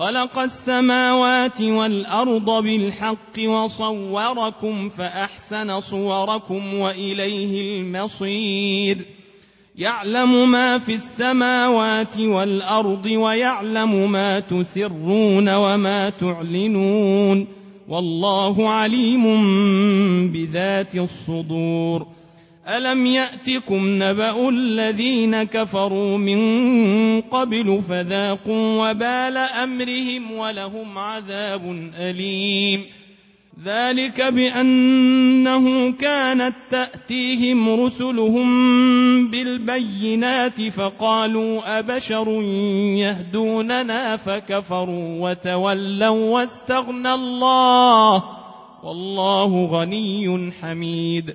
خلق السماوات والأرض بالحق وصوركم فأحسن صوركم وإليه المصير. يعلم ما في السماوات والأرض ويعلم ما تسرون وما تعلنون. والله عليم بذات الصدور. ألم يأتكم نبأ الذين كفروا من قبل فذاقوا وبال أمرهم ولهم عذاب أليم. ذلك بأنه كانت تأتيهم رسلهم بالبينات فقالوا أبشر يهدوننا فكفروا وتولوا واستغنى الله والله غني حميد.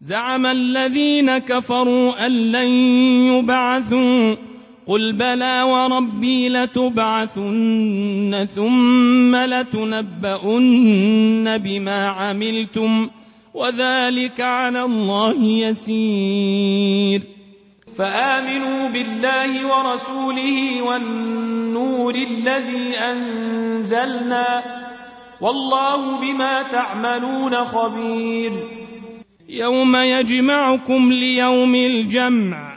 زعم الذين كفروا أن لن يبعثوا قل بلى وربي لتبعثن ثم لتنبؤن بما عملتم وذلك على الله يسير فامنوا بالله ورسوله والنور الذي انزلنا والله بما تعملون خبير يوم يجمعكم ليوم الجمع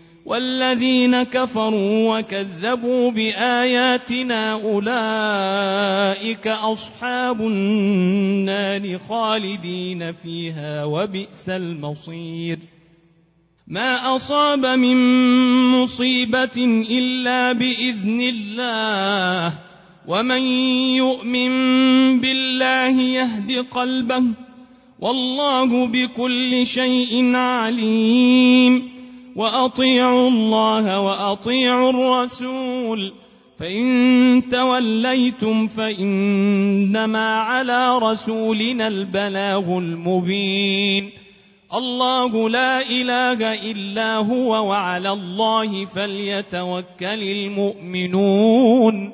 والذين كفروا وكذبوا بآياتنا أولئك أصحاب النار خالدين فيها وبئس المصير. ما أصاب من مصيبة إلا بإذن الله ومن يؤمن بالله يهد قلبه والله بكل شيء عليم. وأطيعوا الله وأطيعوا الرسول. فإن توليتم فإنما على رسولنا البلاغ المبين. الله لا إله إلا هو وعلى الله فليتوكل المؤمنون.